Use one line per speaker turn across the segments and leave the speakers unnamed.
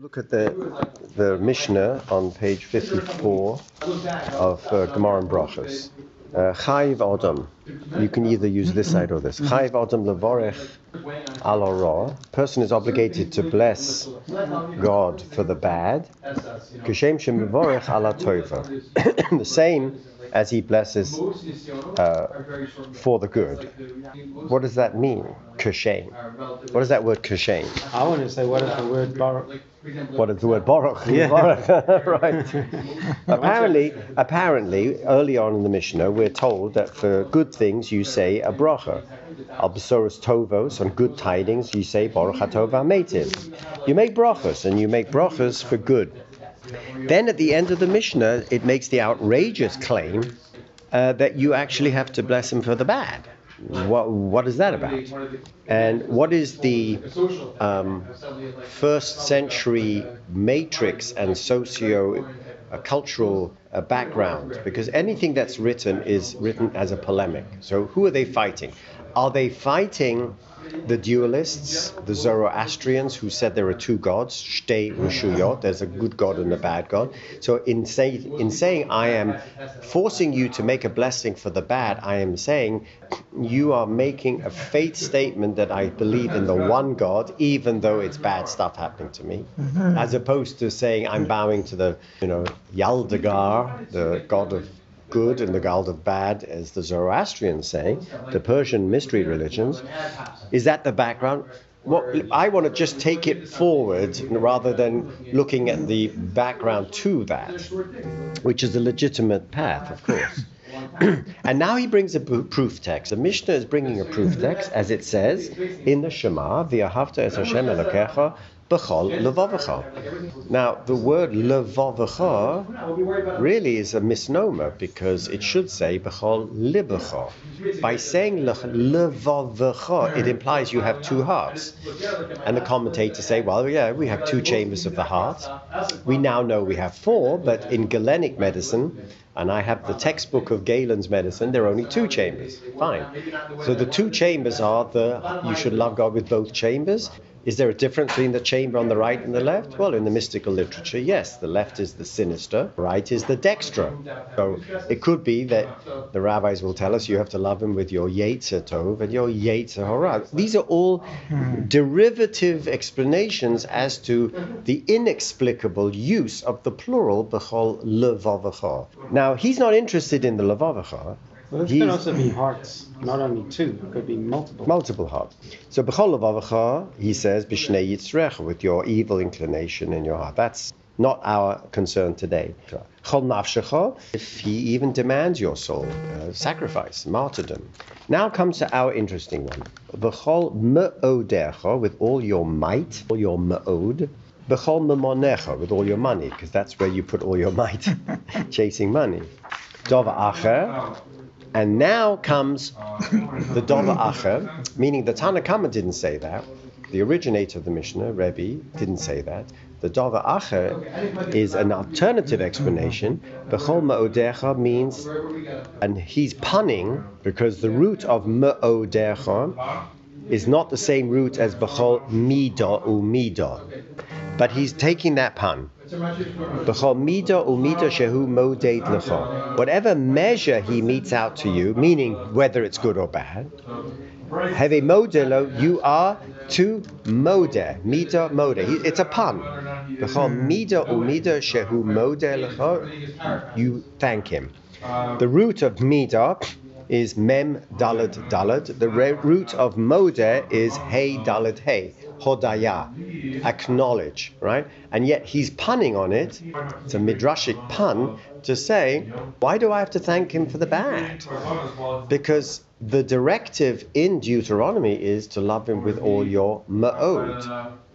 Look at the the Mishnah on page 54 of uh, Gemara and Brachos. Uh, Adam. You can either use this side or this. Chayiv Adam levorech al Person is obligated to bless God for the bad. Kishem shem levorech ala tova. The same as he blesses uh, for the good. What does that mean? Kishem. What is that word kishem?
I want to say, what is the word baruch?
What is the word baruch?
Yeah.
Baruch, right. apparently, apparently, early on in the Mishnah, we're told that for good things you say a bracha. Al besoros tovos, on good tidings, you say baruch hatova meitiv. You make brachas, and you make brachas for good. Then at the end of the Mishnah, it makes the outrageous claim uh, that you actually have to bless him for the bad. What, what is that about? And what is the um, first century matrix and socio uh, cultural uh, background? Because anything that's written is written as a polemic. So who are they fighting? Are they fighting the dualists, the Zoroastrians, who said there are two gods, Shtei Rishuyot, there's a good God and a bad God. So in, say, in saying I am forcing you to make a blessing for the bad, I am saying you are making a faith statement that I believe in the one God, even though it's bad stuff happening to me, mm-hmm. as opposed to saying I'm bowing to the, you know, Yaldagar, the God of good and the god of bad, as the Zoroastrians say, the Persian mystery religions. Is that the background? What, I want to just take it forward rather than looking at the background to that, which is a legitimate path, of course. and now he brings a proof text. The Mishnah is bringing a proof text, as it says in the Shema, V'ahavta es Hashem Elokecha b'chol levavecha. Now, the word levavecha really is a misnomer because it should say b'chol libecha. By saying levavecha, it implies you have two hearts. And the commentators say, well, yeah, we have two chambers of the heart. We now know we have four, but in Galenic medicine, and I have the textbook of Galen's medicine, there are only two chambers. Fine. So the two chambers are the you should love God with both chambers. Is there a difference between the chamber on the right and the left? Well, in the mystical literature, yes. The left is the sinister, right is the dextra. So it could be that the rabbis will tell us you have to love him with your Yetzer Tov and your Yetzer Hara. These are all derivative explanations as to the inexplicable use of the plural b'chol levavacha. Now, he's not interested in the levavacha.
Well, it
He's-
could also be hearts, not only two, it could be multiple.
Multiple hearts. So b'chol he says, b'shnei yitzrecha, with your evil inclination in your heart. That's not our concern today. Chol nafshecha, if he even demands your soul, uh, sacrifice, martyrdom. Now comes to our interesting one. B'chol me'odecha, with all your might, all your me'od. B'chol memonecha, with all your money, because that's where you put all your might, chasing money. Dova acher, and now comes the Dova Acher, meaning the Tanna Kamma didn't say that. The originator of the Mishnah, Rebbe, didn't say that. The Dova Acher is an alternative explanation. Bechol Ma'odecha means, and he's punning because the root of Ma'odecha is not the same root as Bechol Mida u. But he's taking that pun. Whatever measure he meets out to you, meaning whether it's good or bad, have modelo, you are to mode, mida mode. It's a pun. You thank him. The root of mida is mem dalad dalad. The root of mode is hey dalad hey. Hodaya, acknowledge, right? And yet he's punning on it. It's a midrashic pun to say, why do I have to thank him for the bad? Because the directive in Deuteronomy is to love him with all your ma'od.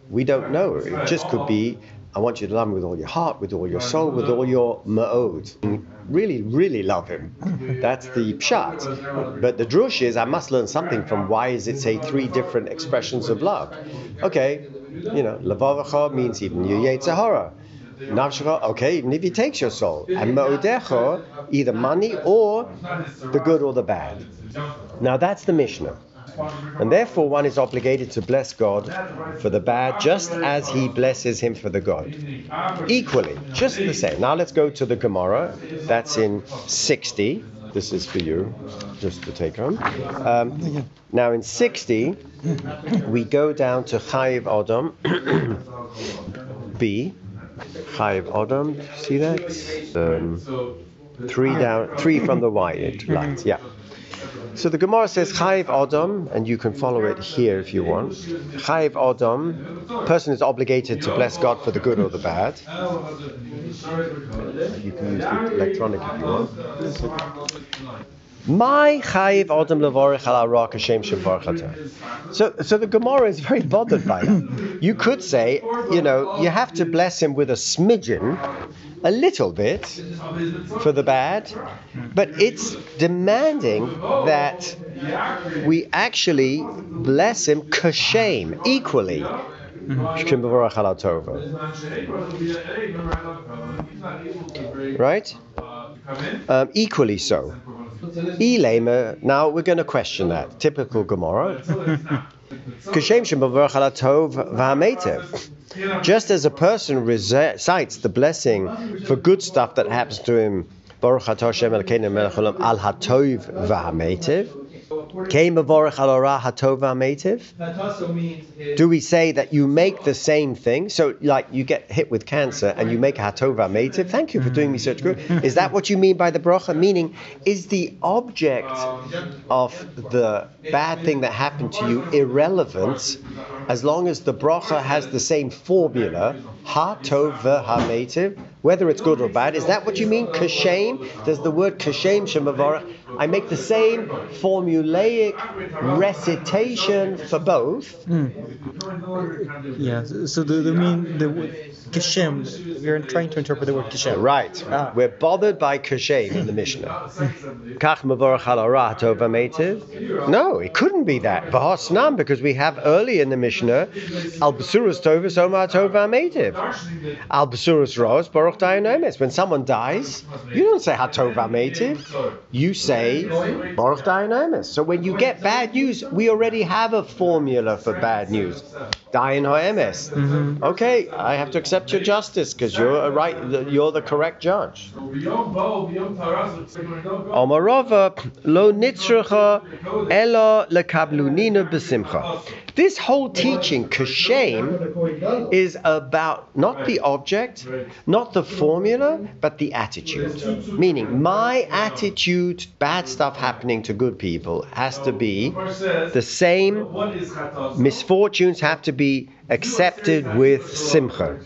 We don't know. It just could be, I want you to love him with all your heart, with all your soul, with all your ma'od. Really, really love him. That's the pshat. But the drush is, I must learn something from why is it say three different expressions of love? Okay, you know, levavacha means even your yetzahara. Nafshecha, okay, even if he takes your soul. And ma'odecha, either money or the good or the bad. Now that's the Mishnah. And therefore, one is obligated to bless God for the bad just as he blesses him for the good. Equally, just the same. Now let's go to the Gemara. That's in 60. This is for you, just to take home. Um, now in 60, we go down to Chayiv Adam, B. Chayiv Adam, see that? Um, three down, three from the white light, yeah. So the Gemara says Chayiv Adam, and you can follow it here if you want. Chayiv Adam, person is obligated to bless God for the good or the bad. You can use the electronic if you want. My chayiv adam levorich al arak Hashem So, so the Gemara is very bothered by that. You could say, you know, you have to bless him with a smidgen, a little bit, for the bad, but it's demanding that we actually bless him kashem equally. Right? Um, equally so. Elema, now we're going to question that. Typical Gemara. Just as a person recites the blessing for good stuff that happens to him, Baruch Hashem al hatov v'hametiv, do we say that you make the same thing? So, like, you get hit with cancer and you make a hatova mative. Thank you for doing me such good. Is that what you mean by the bracha? Meaning, is the object of the bad thing that happened to you irrelevant as long as the bracha has the same formula, ha tov whether it's good or bad. Is that what you mean? Kashem? Does the word kashem shemavarach? I make the same formulaic recitation for both.
Mm. Yeah. So do you mean the kashem? We're trying to interpret the word kashem.
Right. Ah. We're bothered by kashem in the Mishnah. No, it couldn't be that. Because we have early in the Mishnah al besurus tovus omar tova metiv. Al besurus ros baruch dayanemes. When someone dies, you don't say hatova metiv. You say So when you get bad news, we already have a formula for bad news. Hoemes. Mm-hmm. Okay, I have to accept your justice because you're a right. You're the correct judge. Omarova lo nitzracha besimcha. This whole teaching, kashem, is about not the object, not the formula, but the attitude. Meaning, my attitude, bad stuff happening to good people, has to be the same. Misfortunes have to be accepted with simcha.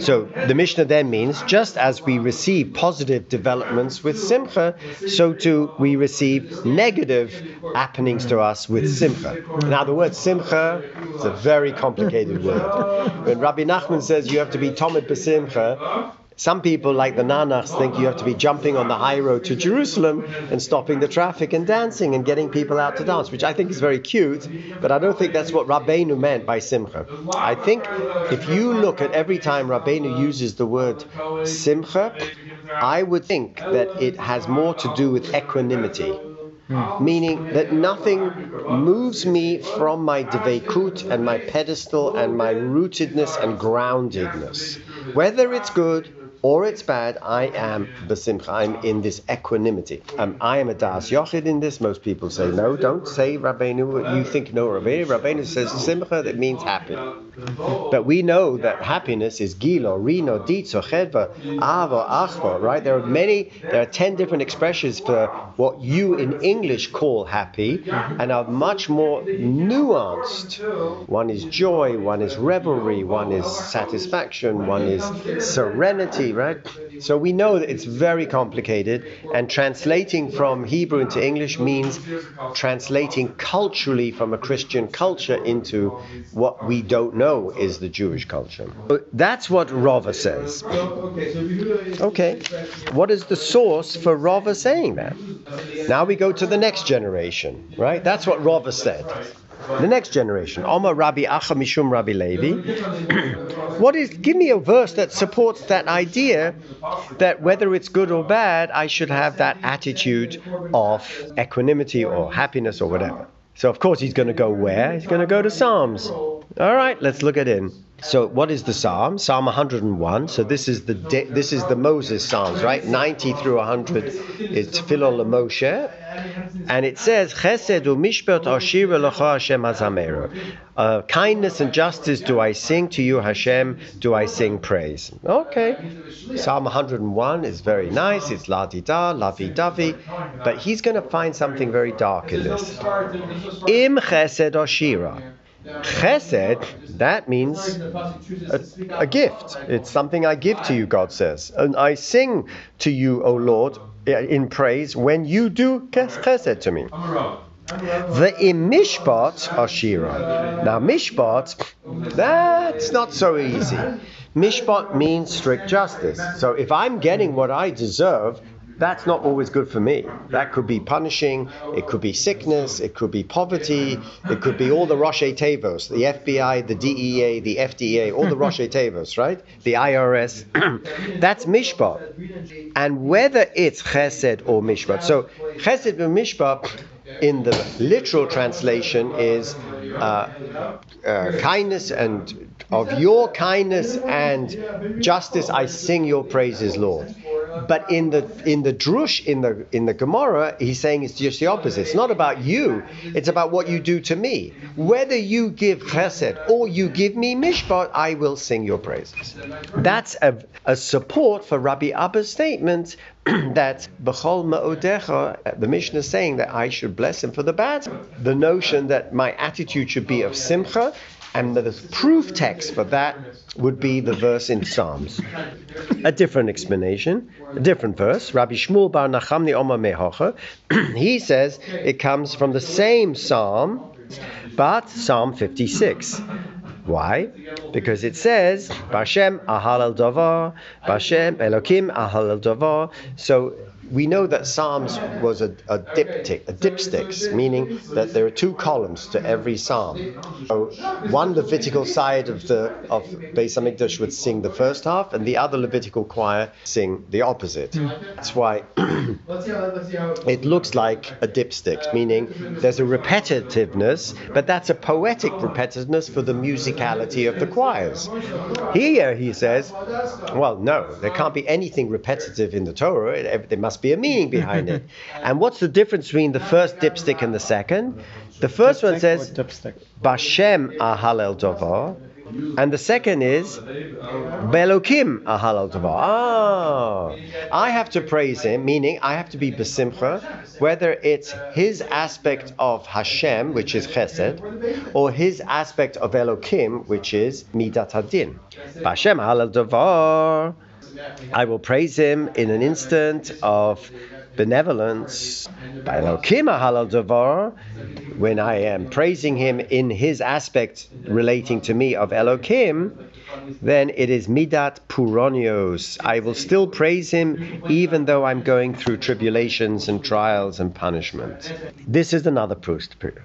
So the Mishnah then means just as we receive positive developments with simcha, so too we receive negative happenings to us with simcha. Now the word simcha is a very complicated word. When Rabbi Nachman says you have to be tomid besimcha, some people, like the Nanachs, think you have to be jumping on the high road to Jerusalem and stopping the traffic and dancing and getting people out to dance, which I think is very cute, but I don't think that's what Rabbeinu meant by Simcha. I think if you look at every time Rabbeinu uses the word Simcha, I would think that it has more to do with equanimity. Hmm. Meaning that nothing moves me from my devekut and my pedestal and my rootedness and groundedness. Whether it's good or it's bad, I am besimcha. I'm in this equanimity. Um, I am a das yochid in this. Most people say no. Don't say Rabbeinu. You think no Rabbeinu. Rabbeinu says simcha. That means happy. But we know that happiness is gilo, rino, ditzo, chedva, avo, achva. Right? There are many. There are ten different expressions for what you in English call happy, and are much more nuanced. One is joy. One is revelry. One is satisfaction. One is serenity right? So we know that it's very complicated, and translating from Hebrew into English means translating culturally from a Christian culture into what we don't know is the Jewish culture. That's what Rava says. Okay, what is the source for Rava saying that? Now we go to the next generation, right? That's what Rava said. The next generation, Omar Rabbi Acha Mishum Rabbi Levi. what is? Give me a verse that supports that idea that whether it's good or bad, I should have that attitude of equanimity or happiness or whatever. So of course he's going to go where? He's going to go to Psalms. All right, let's look at it. So what is the Psalm? Psalm 101. So this is the de- this is the Moses Psalms, right? 90 through 100 is Tefillah Moshe, and it says Chesed u'mishpat lecha Hashem. Uh, kindness and justice do I sing to you, Hashem. Do I sing praise? Okay. Psalm 101 is very nice. It's la di da, la lovey dovey, but he's going to find something very dark in this. Im chesed ashira. Chesed, that means a, a, gift. It's something I give to you, God says. And I sing to you, O Lord, in praise when you do chesed to me. The imishpat ashira. Now, mishpat, that's not so easy. Mishpat means strict justice. So if I'm getting what I deserve, that's not always good for me. That could be punishing, it could be sickness, it could be poverty, it could be all the Rosh Tevos, the FBI, the DEA, the FDA, all the Rosh Tevos, right? The IRS. That's mishpat. And whether it's chesed or mishpat. So chesed and mishpat in the literal translation is uh, uh, kindness and of your kindness and justice I sing your praises, Lord. But in the in the drush in the in the Gemara, he's saying it's just the opposite. It's not about you; it's about what you do to me. Whether you give chesed or you give me mishpat, I will sing your praises. That's a, a support for Rabbi Abba's statement that b'chol ma'odecha, the Mishnah is saying that I should bless him for the bad. The notion that my attitude should be of simcha and the proof text for that would be the verse in Psalms. A different explanation, a different verse. Rabbi Shmuel Bar Nachamni Omer Mehocha, he says it comes from the same psalm, but Psalm 56. Why? Because it says, Bashem ahal davar, Bashem Elokim ahal davar. So we know that Psalms was a, a diptych, a dipstychs, meaning that there are two columns to every psalm. So one Levitical side of the of Beis Hamikdash would sing the first half, and the other Levitical choir sing the opposite. That's why it looks like a dipstych, meaning there's a repetitiveness, but that's a poetic repetitiveness for the musicality of the choirs. Here he says, well, no, there can't be anything repetitive in the Torah. There must be a meaning behind it. And what's the difference between the first dipstick and the second? The first one says Bashem ahalel dovar, and the second is Belokim dovar. Ah, I have to praise him, meaning I have to be besimcha, whether it's his aspect of Hashem, which is Chesed, or his aspect of Elokim, which is Midat Hadin. Bashem ahalel dovar. I will praise him in an instant of benevolence. When I am praising him in his aspect relating to me of Elokim, then it is midat puronios. I will still praise him even though I'm going through tribulations and trials and punishment. This is another proof.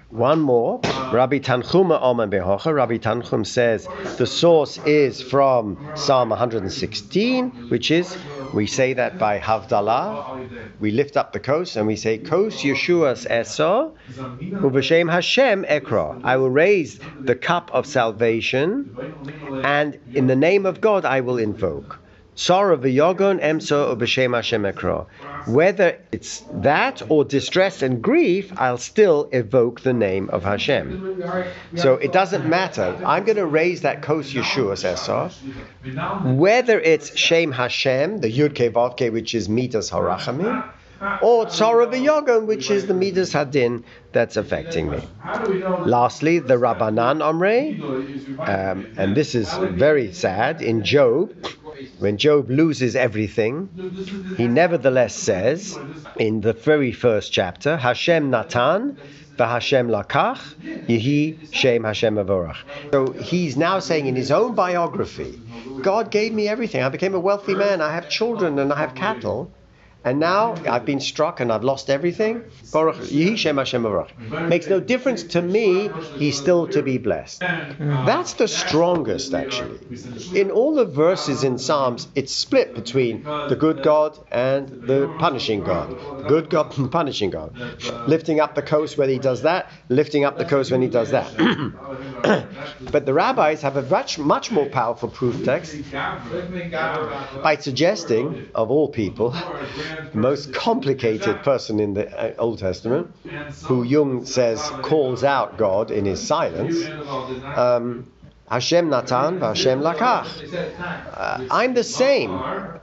One more. Rabbi Tanchuma Omer Behocha. Rabbi Tanchum says the source is from Psalm 116, which is we say that by Havdalah. We lift up the coast and we say, Kos Yeshua's Esor, Uvashem Hashem Ekra. I will raise the cup of salvation, and in the name of God I will invoke. Whether it's that or distress and grief, I'll still evoke the name of Hashem. So it doesn't matter. I'm going to raise that kos Yeshua Esor. Whether it's Shem Hashem, the Yud Ke Vav which is Midas Harachamim, or Tzara V'Yogon, which is the Midas Hadin that's affecting me. Lastly, the Rabbanan Omre, um, and this is very sad, in Job, when Job loses everything, he nevertheless says, in the very first chapter, Hashem Natan, Hashem lakach, Yehi Shem Hashem avorach. So he's now saying in his own biography, God gave me everything. I became a wealthy man. I have children and I have cattle. And now I've been struck and I've lost everything. Makes no difference to me. He's still to be blessed. That's the strongest, actually. In all the verses in Psalms, it's split between the good God and the punishing God. Good God and punishing God. Lifting up the coast when he does that, lifting up the coast when he does that. but the rabbis have a much, much more powerful proof text by suggesting, of all people, most complicated person in the uh, Old Testament, who Jung says calls out God in his silence. Um, Hashem Natan Hashem Lakach. Uh, I'm the same.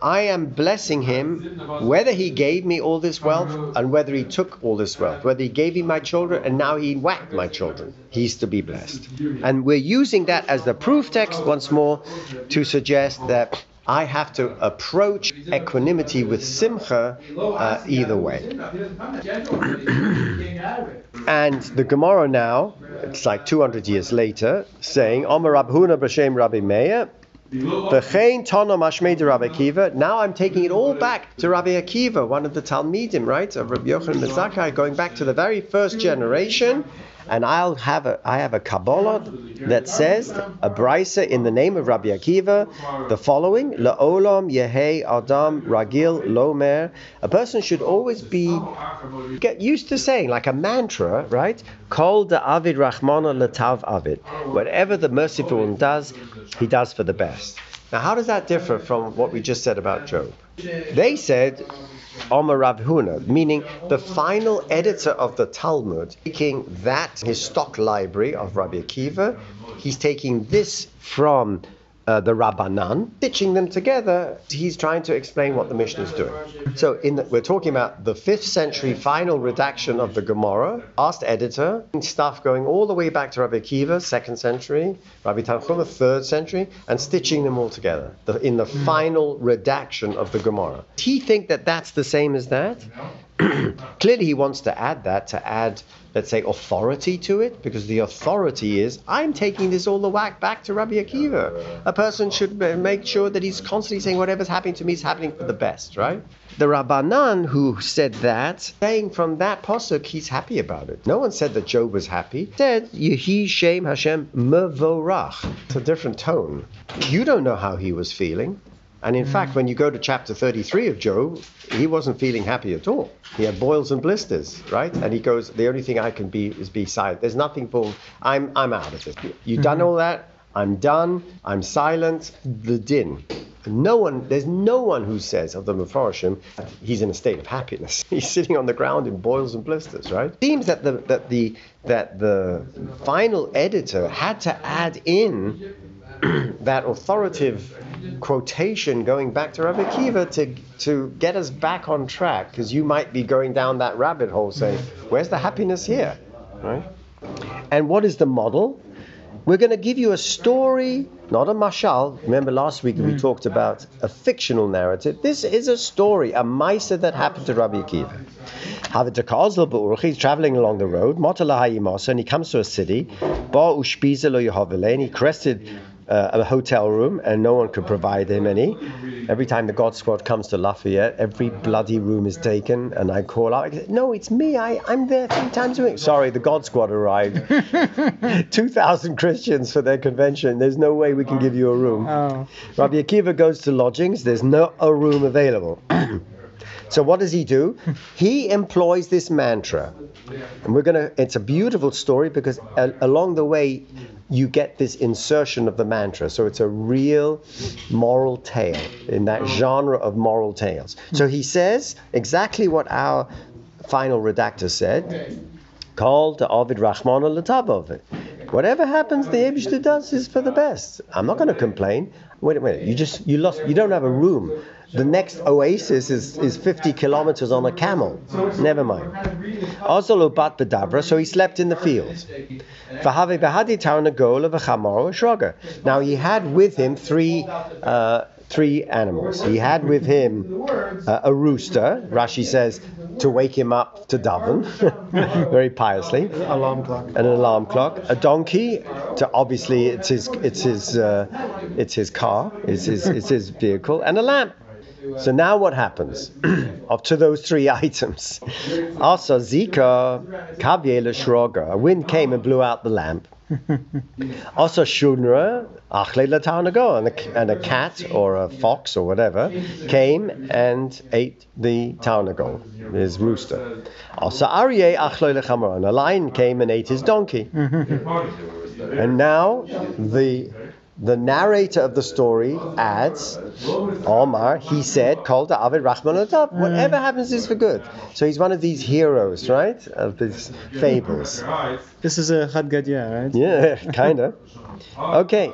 I am blessing him whether he gave me all this wealth and whether he took all this wealth, whether he gave me my children and now he whacked my children. He's to be blessed. And we're using that as the proof text once more to suggest that I have to approach equanimity with simcha uh, either way. and the Gemara now, it's like 200 years later, saying, Omer Rav Huna B'Shem Rabbi Meir. Now I'm taking it all back to Rabbi Akiva, one of the Talmidim, right, of Rabbi Yochanan Zakkai, going back to the very first generation and I'll have a I have a Kabbalah that says a brisa in the name of Rabbi Akiva, the following: La'olam Yehei Adam Ragil Lomer. A person should always be get used to saying like a mantra, right? Kol da Avid Rahmana Latav Avid. Whatever the merciful one does, he does for the best. Now, how does that differ from what we just said about Job? They said Omer Rav Huna, meaning the final editor of the Talmud, taking that, his stock library of Rabbi Akiva, he's taking this from uh, the Rabbanan, stitching them together, he's trying to explain what the Mishnah is doing. So in the, we're talking about the 5th century final redaction of the Gemara, last editor, stuff going all the way back to Rabbi Akiva, 2nd century, Rabbi Tanchuma, 3rd century, and stitching them all together the, in the final redaction of the Gemara. He think that that's the same as that? Clearly, he wants to add that to add, let's say, authority to it, because the authority is I'm taking this all the whack back to Rabbi Akiva. A person should make sure that he's constantly saying whatever's happening to me is happening for the best, right? The Rabbanan who said that, saying from that posuk, he's happy about it. No one said that Job was happy. He said Yehi Shem Hashem Mevorach. It's a different tone. You don't know how he was feeling. And in mm. fact, when you go to chapter 33 of Job, he wasn't feeling happy at all. He had boils and blisters, right? And he goes, "The only thing I can be is be silent. There's nothing for. I'm I'm out of it. You've mm-hmm. done all that. I'm done. I'm silent. The din. No one, there's no one who says of the Mefarshim he's in a state of happiness. He's sitting on the ground in boils and blisters, right? It seems that the that the that the final editor had to add in that authoritative quotation going back to Rabbi Kiva to to get us back on track, because you might be going down that rabbit hole saying, "Where's the happiness here?" Right? And what is the model? We're going to give you a story, not a mashal. Remember last week we mm. talked about a fictional narrative. This is a story, a maisa that happened to Rabbi Akiva. He's traveling along the road, and he comes to a city. And he crested uh, a hotel room and no one could provide him any. Every time the God Squad comes to Lafayette, every bloody room is taken, and I call out, "No, it's me. I I'm there three times a week." Sorry, the God Squad arrived. Two thousand Christians for their convention. There's no way we can give you a room. Oh. Rabbi Akiva goes to lodgings. There's not a room available. So what does he do? He employs this mantra. And we're to it's a beautiful story because a, along the way you get this insertion of the mantra. So it's a real moral tale in that genre of moral tales. So he says exactly what our final redactor said. Call to Ovid Rahman al Whatever happens, the Abishta does is for the best. I'm not going to complain. Wait a minute. You just you lost. You don't have a room. The next oasis is, is 50 kilometers on a camel. Never mind. Also, bat bedabra, so he slept in the fields. Now he had with him three. Uh, three animals. He had with him uh, a rooster, Rashi says, to wake him up to daven, very piously.
An alarm clock.
An alarm clock. A donkey, to obviously it's his it's his uh, it's his car, it's his it's his vehicle, and a lamp. So now what happens? Up to those three items. Also, Zika, Kaviela Shroga. A wind came and blew out the lamp. Also, Shunra, Achle Latanago, and a, cat or a fox or whatever came and ate the Taunago, his rooster. Also, Aryeh Achle Lechamra, and a lion came and ate his donkey. And now the the narrator of the story adds, Omar, he said, called to Avid Rahman Atav. Whatever happens is for good. So he's one of these heroes, right? Of these fables.
This is a Chad Gadya, right?
Yeah, kind of. Okay.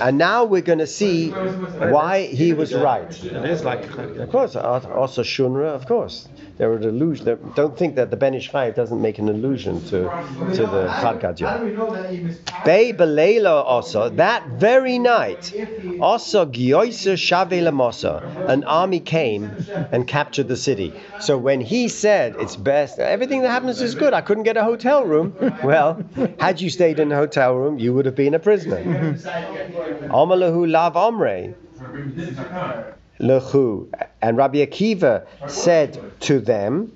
And now we're going to see why he was right.
It is like
Of course, also Shunra, of course. There are there- Don't think that the Ben Ish doesn't make an allusion to, to the Chad. Bei Belela also, that very night, also Gioisa Shave Lamosa, an army came and captured the city. So when he said it's best, everything that happens is good, I couldn't get a hotel room. Well, had you stayed in a hotel room, you would have been a prisoner. Omalahu Lav Omre. Lechu. And Rabbi Akiva said to them,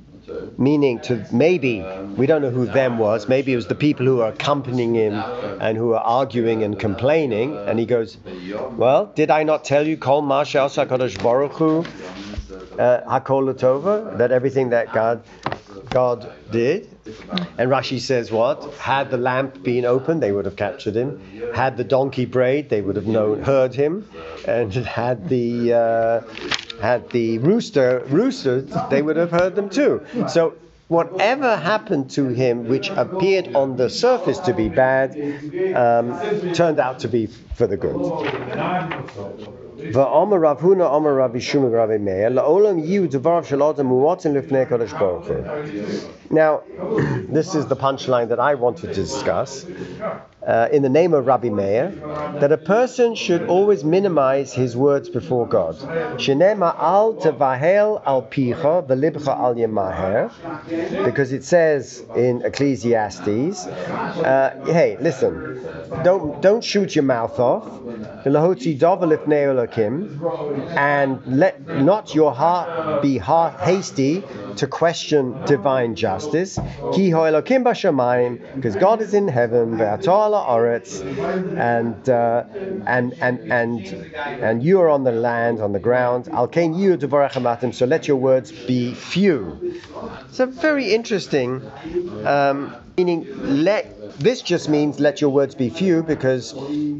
meaning to maybe, we don't know who them was, maybe it was the people who are accompanying him and who are arguing and complaining. And he goes, Well, did I not tell you, Kol Masha Baruch Hu, uh, that everything that God God did. And Rashi says what? Had the lamp been open, they would have captured him. Had the donkey brayed, they would have known, heard him. And had the uh, had the rooster roosted, they would have heard them too. So whatever happened to him, which appeared on the surface to be bad, um, turned out to be for the good. ואומר רב הונא אומר רבי שמעון רבי מאיר לעולם יהיו דבריו של אדם מועטים לפני הקדוש ברוך הוא. now, this is the punchline that I wanted to discuss uh, in the name of Rabbi Meir, that a person should always minimize his words before God. Because it says in Ecclesiastes, uh, hey, listen, don't don't shoot your mouth off, and let not your heart be hasty to question divine justice. Ki Elokim b'shamayim, because God is in heaven, Ve'atala oretz, and uh, and and and and you are on the land, on the ground. Al kain you devorach so let your words be few. It's a very interesting. Um, meaning, let this just means let your words be few because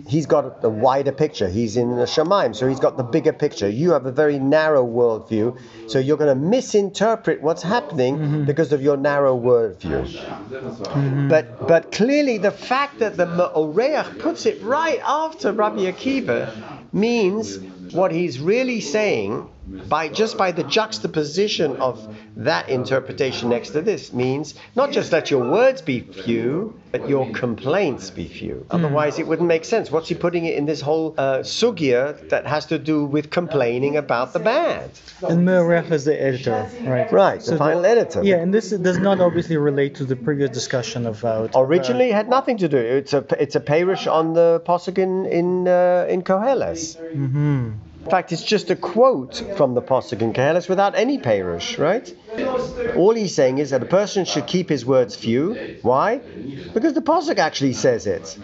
he's got the wider picture. He's in the Shemaim, so he's got the bigger picture. You have a very narrow worldview, so you're going to misinterpret what's happening mm-hmm. because of your narrow worldview. Mm-hmm. But but clearly, the fact that the Ma'oreach puts it right after Rabbi Akiva means what he's really saying by just by the juxtaposition of that interpretation next to this means not just let your words be few, but your complaints be few. Otherwise, it wouldn't make sense. What's he putting it in this whole uh, sugya that has to do with complaining about the bad?
And Merech is the editor, right?
Right, the final editor.
Yeah, and this does not obviously relate to the previous discussion about.
Originally, it had nothing to do. It's a it's a parish on the posuk in in uh, in Koheles.
hmm
In fact, it's just a quote from the Posuk in Koheles without any perush, right? All he's saying is that a person should keep his words few. Why? Because the Posuk actually says it.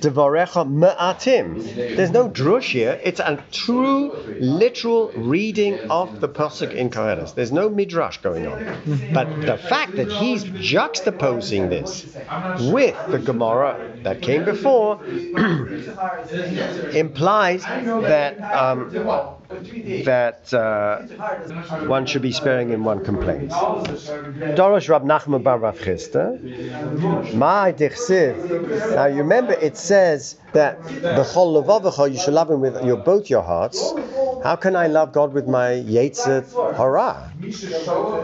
Devarecha me'atim. There's no drush here. It's a true, literal reading of the Posuk in Koheles. There's no midrash going on. But the fact that he's juxtaposing this with the Gemara that came before implies that um, that uh, one should be sparing in one complaint. Dorosh Rab Nachman Bar Rav Chisda, My Dichsiv. Now you remember it says that the Chol Levavecha you should love him with your both your hearts. How can I love God with my Yetzer Hara?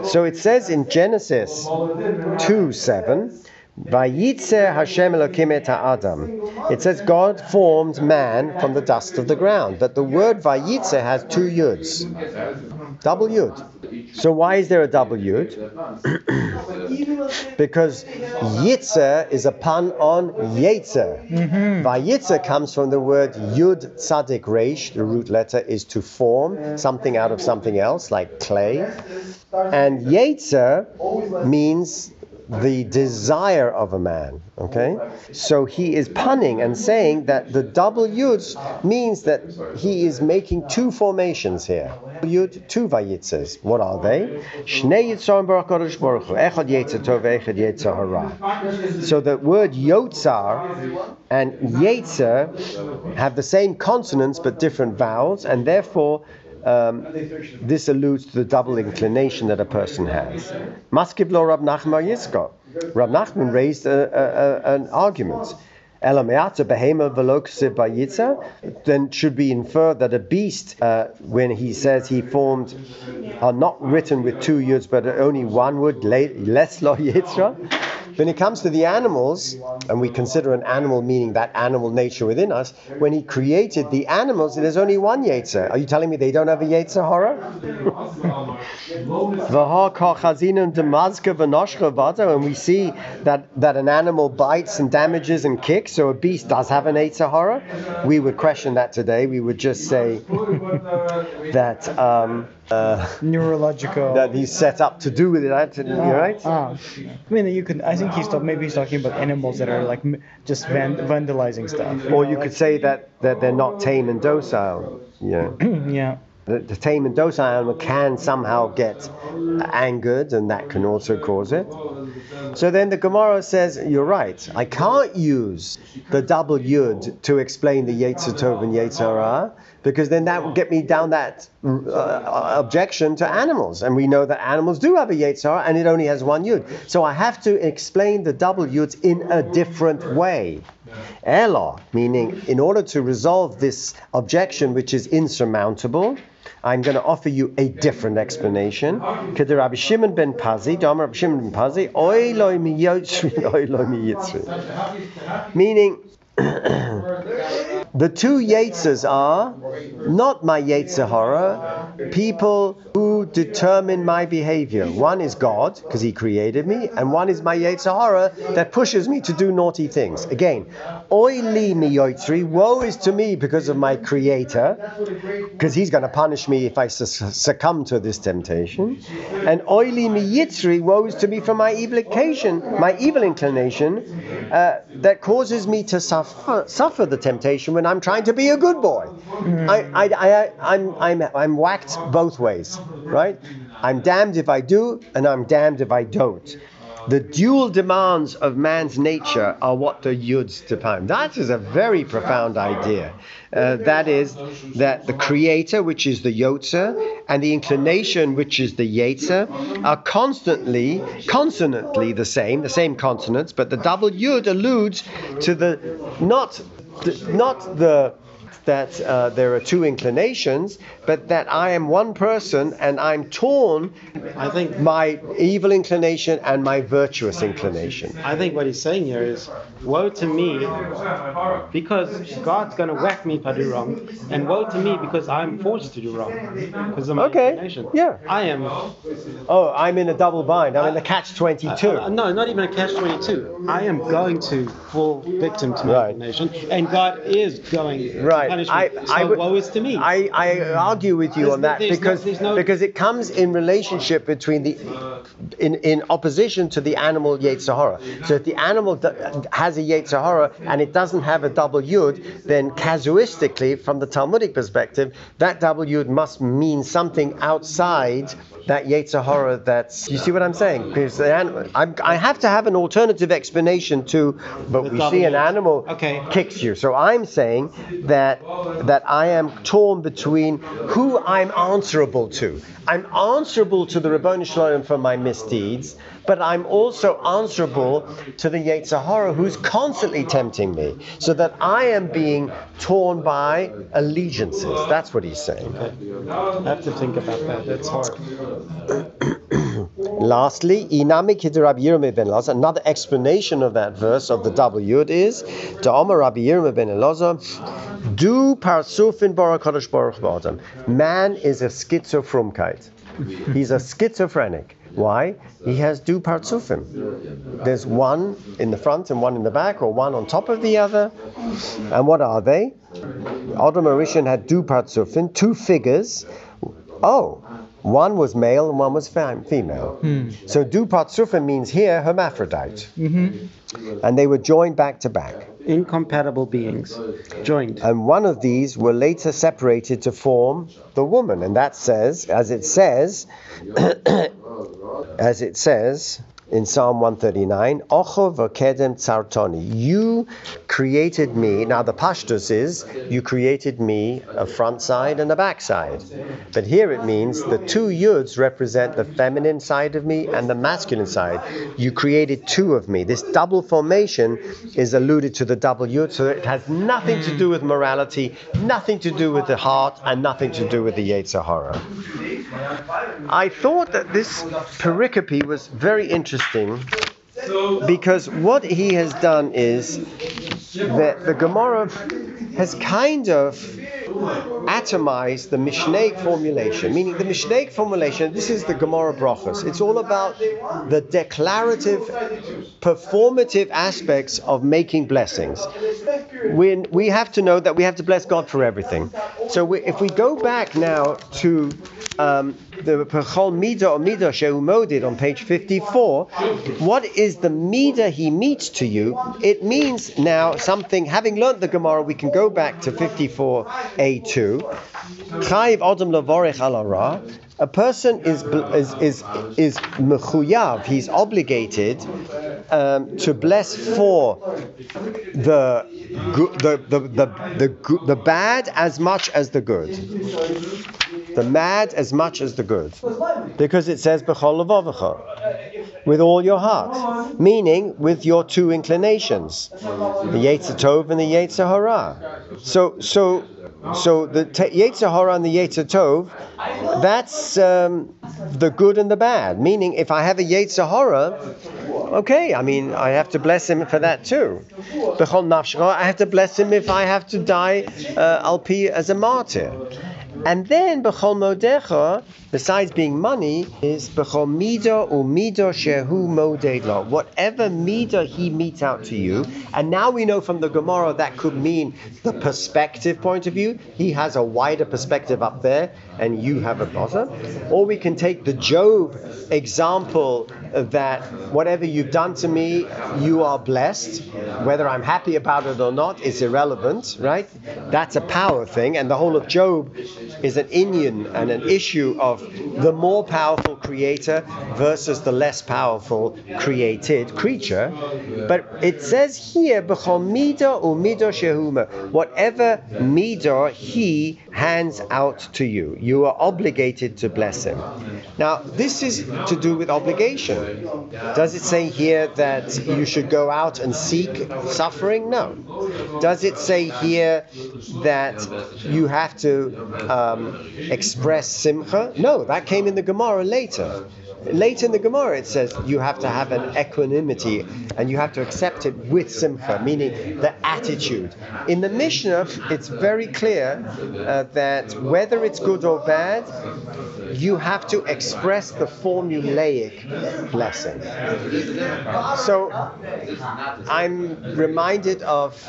So it says in Genesis 2 7. Vayitze Hashem Elokim et Adam. It says God formed man from the dust of the ground. But the word Vayitze has two yuds. Double yud. So why is there a double yud? because yitzer is a pun on yetzer. Mm-hmm. Vayitzer comes from the word yud tzadik reish. The root letter is to form something out of something else, like clay. And yetzer means the desire of a man. Okay? So he is punning and saying that the double yud means that he is making two formations here. Yud, two vayitzes. What are they? So the word yotzar and yetzer have the same consonants but different vowels, and therefore um, this alludes to the double inclination that a person has. Maskiv lo Rab Nachman Yitzchak. Rab Nachman raised a, a, a, an argument. Then should we infer that a beast, uh, when he says he formed, are not written with two yuds but only one word, less lo yitzra? When it comes to the animals, and we consider an animal meaning that animal nature within us, when he created the animals, there's only one Yetzer. Are you telling me they don't have a Yetzer Hara? and we see that, that an animal bites and damages and kicks, so a beast does have an Yetzer Hara. We would question that today. We would just say that. Um, uh,
Neurological.
that he's set up to do with it, right? You're right?
Ah, I mean, you could. I think he's talk, maybe he's talking about animals that are like just van- vandalizing stuff.
Or you could say that, that they're not tame and docile. Yeah.
yeah.
The, the tame and docile animal can somehow get angered, and that can also cause it. So then the Gemara says, You're right, I can't use the double yud to explain the Yetzer Tov and Yetzer Hara, because then that would get me down that uh, objection to animals. And we know that animals do have a Yetzer Hara, and it only has one yud. So I have to explain the double yuds in a different way. Ela, meaning in order to resolve this objection, which is insurmountable, I'm going to offer you a different explanation. Keder Rabbi Shimon ben Pazi, Dom Rabbi Shimon ben Pazi, Oy loy mi yotzri, oy loy mi yitzri. Meaning, the two Yetzes are not my Yetzer people who determine my behavior. One is God, because He created me, and one is my Yetzer Hara that pushes me to do naughty things. Again, Oy li mi yotzri, woe is to me because of my Creator, because He's going to punish me if I succumb to this temptation. And Oy li mi yitzri, woe is to me for my evil inclination, my evil inclination uh, that causes me to suffer, suffer the temptation when I'm trying to be a good boy. I, I, I, I'm, I'm, I'm whacked both ways, right? I'm damned if I do, and I'm damned if I don't. The dual demands of man's nature are what the yuds define. That is a very profound idea. Uh, that is that the creator, which is the yotzer, and the inclination, which is the yetzer, are constantly, consonantly the same, the same consonants, but the double yud alludes to the not, the, not the that uh, there are two inclinations, but that I am one person and I'm torn
I think
my evil inclination and my virtuous inclination.
I think what he's saying here is, woe to me, because God's going to whack me if I do wrong, and woe to me because I'm forced to do wrong because of my
Okay,
inclination.
yeah.
I am.
Oh, I'm in a double bind. I'm in a catch 22.
Uh, no, not even a catch 22. I am going to fall victim to my
Right.
inclination, and God is going
Right.
to punish me.
I,
so
I would-
woe is to me.
I, I argue with you
There's
on that
no-
because
there's no-
because it comes in relationship between the in, in opposition to the animal Yetzer Hara. So if the animal d- has a Yetzer Hara and it doesn't have a double yud, then casuistically, from the Talmudic perspective, that double yud must mean something outside that Yetzer Hara. That's you see what I'm saying? Because the animal, I'm, I have to have an alternative explanation to, but
The
we see an animal
Okay.
kicks you. So I'm saying that that I am torn between who I'm answerable to. I'm answerable to the Rabboni Shalom for my misdeeds, but I'm also answerable to the Yetzer Hara who's constantly tempting me, so that I am being torn by allegiances. That's what he's saying.
I have to think about that. That's hard.
Lastly, Inami Rabbi Yirmeh ben Elazar. Another explanation of that verse of the double yud is Da'amar Rabbi Yirmeh ben Elazar Du parsufin barakodesh baruch. Man is a schizophrumkeit. He's a schizophrenic. Why? He has du partsufim. There's one in the front and one in the back, or one on top of the other. And what are they? Adam Arishan had du partsufim, two figures. Oh, one was male and one was fem- female. Hmm. So du partsufim means here hermaphrodite. Mm-hmm. And they were joined back to back.
Incompatible beings. Joined.
And one of these were later separated to form the woman. And that says, as it says, as it says in Psalm 139, Ocho v'kedem tsartoni. You created me. Now the pashtus is, you created me a front side and a back side. But here it means the two yuds represent the feminine side of me and the masculine side. You created two of me. This double formation is alluded to the double yud, so it has nothing to do with morality, nothing to do with the heart, and nothing to do with the Yetzer Hara. I thought that this pericope was very interesting because what he has done is that the Gemara has kind of atomized the Mishnaic formulation, meaning the Mishnaic formulation, this is the Gemara Brachas. It's all about the declarative, performative aspects of making blessings. When we have to know that we have to bless God for everything. So we, if we go back now to um, the Pechol Mida or Mida Sheumodid on page 54, what is the Mida he meets to you? It means now something, having learnt the Gemara, we can go back to 54a2. Chayiv Adam Lavorech Alara. A person is is is is mechuyav. He's obligated um, to bless for the the the the the, the bad as much as the good the mad as much as the good. Because it says with all your heart, meaning with your two inclinations, the Yetzer Tov and the Yetzer Hara. So, so, so the Yetzer and the Yetzer Tov, that's um, the good and the bad. Meaning, if I have a Yetzer Hara, okay, I mean, I have to bless him for that too. I have to bless him if I have to die uh, alpi as a martyr. And then b'chol modecha, besides being money, is b'chol mida mida shehu moded. Whatever mida he meets out to you, and now we know from the Gemara that could mean the perspective point of view. He has a wider perspective up there, and you have a bottom. Or we can take the Job example that whatever you've done to me, you are blessed. Whether I'm happy about it or not is irrelevant, right? That's a power thing, and the whole of Job is an Indian and an issue of the more powerful creator versus the less powerful created creature. But it says here, whatever mida he hands out to you, you are obligated to bless him. Now, this is to do with obligation. Does it say here that you should go out and seek suffering? No. Does it say here that you have to um, express simcha? No, that came in the Gemara later. Later in the Gemara, it says you have to have an equanimity and you have to accept it with simcha, meaning the attitude. In the Mishnah, it's very clear uh, that whether it's good or bad, you have to express the formulaic blessing. So I'm reminded of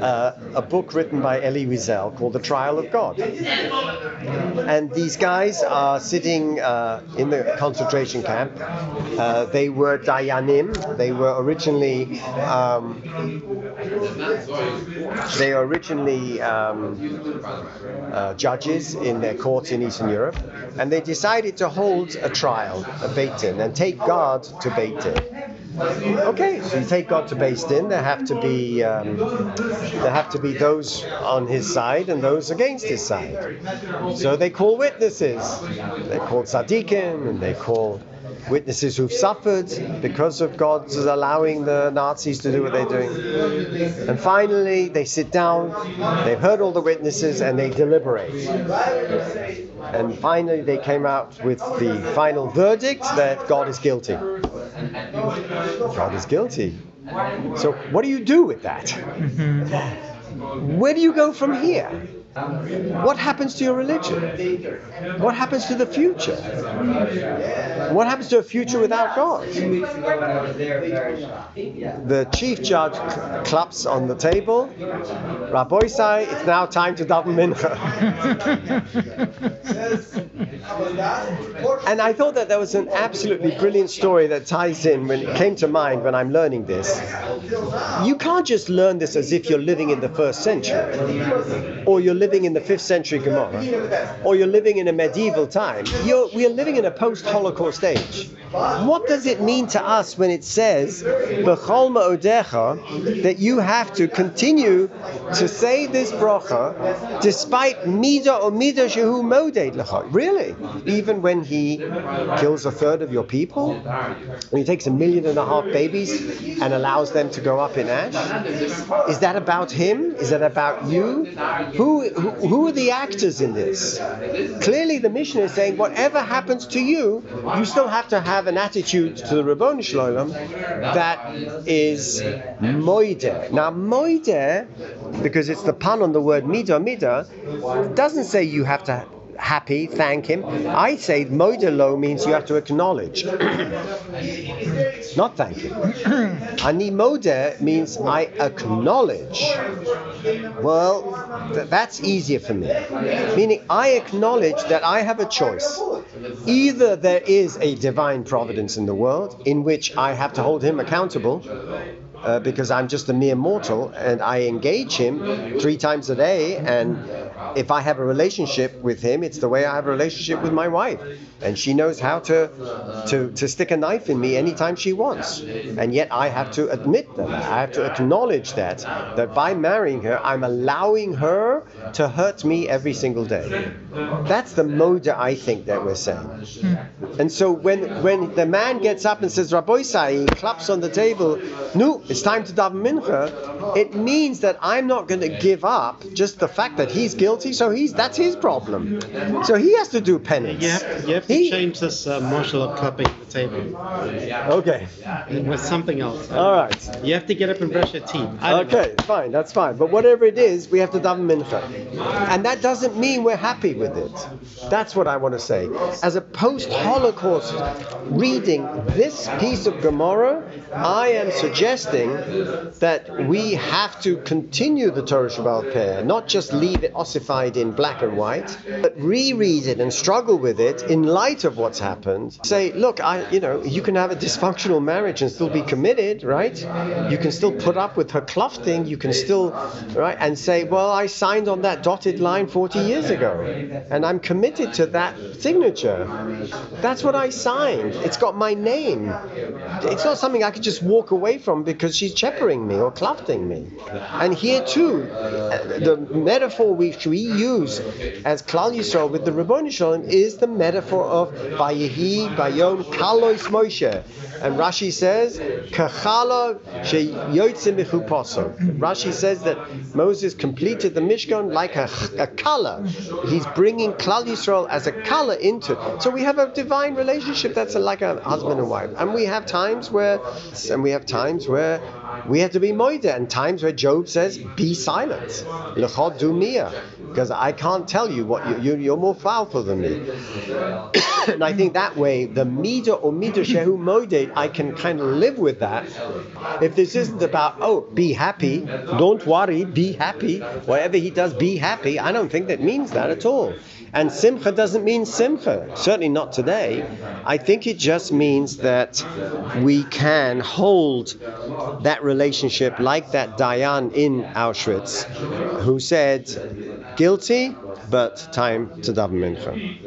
uh, a book written by Elie Wiesel called The Trial of God. And these guys are sitting uh, in the concentration camp. Uh, they were Dayanim. They were originally um, they were originally um, uh, judges in their courts in Eastern Europe, and they decided to hold a trial, a Beit Din, and take God to Beit Din. Okay, so you take God to Din. There have to be um, there have to be those on his side and those against his side. So they call witnesses. They call tzaddikim and they call witnesses who've suffered because of God's allowing the Nazis to do what they're doing. And finally, they sit down, they've heard all the witnesses, and they deliberate. And finally, they came out with the final verdict that God is guilty. God is guilty. So, what do you do with that? Mm-hmm. where do you go from here? What happens to your religion? What happens to the future? What happens to a future without God? The chief judge claps on the table. Rabbi say, it's now time to daven mincha. and I thought that there was an absolutely brilliant story that ties in when it came to mind when I'm learning this. You can't just learn this as if you're living in the first century, or you're living in the fifth century Gemara, or you're living in a medieval time. You're, we are living in a post-Holocaust age. What does it mean to us when it says "B'chol ma'odecha" that you have to continue to say this bracha despite mida or mida shehu? Really, even when he kills a third of your people, when he takes a million and a half babies and allows them to go up in ash, is that about him? Is that about you? Who who, who are the actors in this? Clearly, the Mishnah is saying whatever happens to you, you still have to have an attitude to the Ribono Shel Olam that is moide. Now, moide, because it's the pun on the word midah midah, doesn't say you have to happy, thank him. I say moidelo means you have to acknowledge, not thank him. Ani mode means I acknowledge. Well, th- that's easier for me. Meaning, I acknowledge that I have a choice. Either there is a divine providence in the world in which I have to hold him accountable. Uh, because I'm just a mere mortal and I engage him three times a day. And if I have a relationship with him, it's the way I have a relationship with my wife. And she knows how to, to, to stick a knife in me anytime she wants. And yet I have to admit that. I have to acknowledge that. That by marrying her, I'm allowing her to hurt me every single day. That's the mode I think that we're saying. And so when when the man gets up and says Rabbi Sai, he claps on the table, no, it's time to daven mincha. It means that I'm not going to give up just the fact that he's guilty. So he's that's his problem. So he has to do penance.
You have, you have to
He-
change this uh, martial of clapping at the table
Okay.
with something else.
All right.
You have to get up and brush your teeth. Don't know.
Okay, fine, that's fine. But whatever it is, we have to daven mincha, and that doesn't mean we're happy with it. That's what I want to say. As a post-Holocaust reading this piece of Gemara, I am suggesting that we have to continue the Torah Shebaal Peh, not just leave it ossified in black and white, but reread it and struggle with it in light of what's happened. Say, look, I, you know, you can have a dysfunctional marriage and still be committed, right? You can still put up with her clothing. You can still, right, and say, well, I signed on that dotted line 40 years ago, and I'm committed to that signature. That's what I signed. It's got my name. It's not something I could just walk away from because she's cheppering me or clothing me. And here too, the metaphor which we use as Klal Yisrael with the Ribono Shel Olam is the metaphor of Vayehi Bayom Kalois Moshe. And Rashi says, Kachala. Rashi says that Moses completed the Mishkan like a, a kala. He's bringing Klal Yisrael as a kala into it. So we have a divine relationship that's like a husband and wife. And we have times where, and we have times where we have to be moida, and times where Job says, "Be silent, lechod dumia," because I can't tell you what you, you you're more powerful than me. and I think that way, the mida or mida shehu moide, I can kind of live with that. If this isn't about oh, be happy, don't worry, be happy. Whatever he does, be happy. I don't think that means that at all. And simcha doesn't mean simcha, certainly not today. I think it just means that we can hold that relationship like that Dayan in Auschwitz who said, guilty, but time to daven mincha.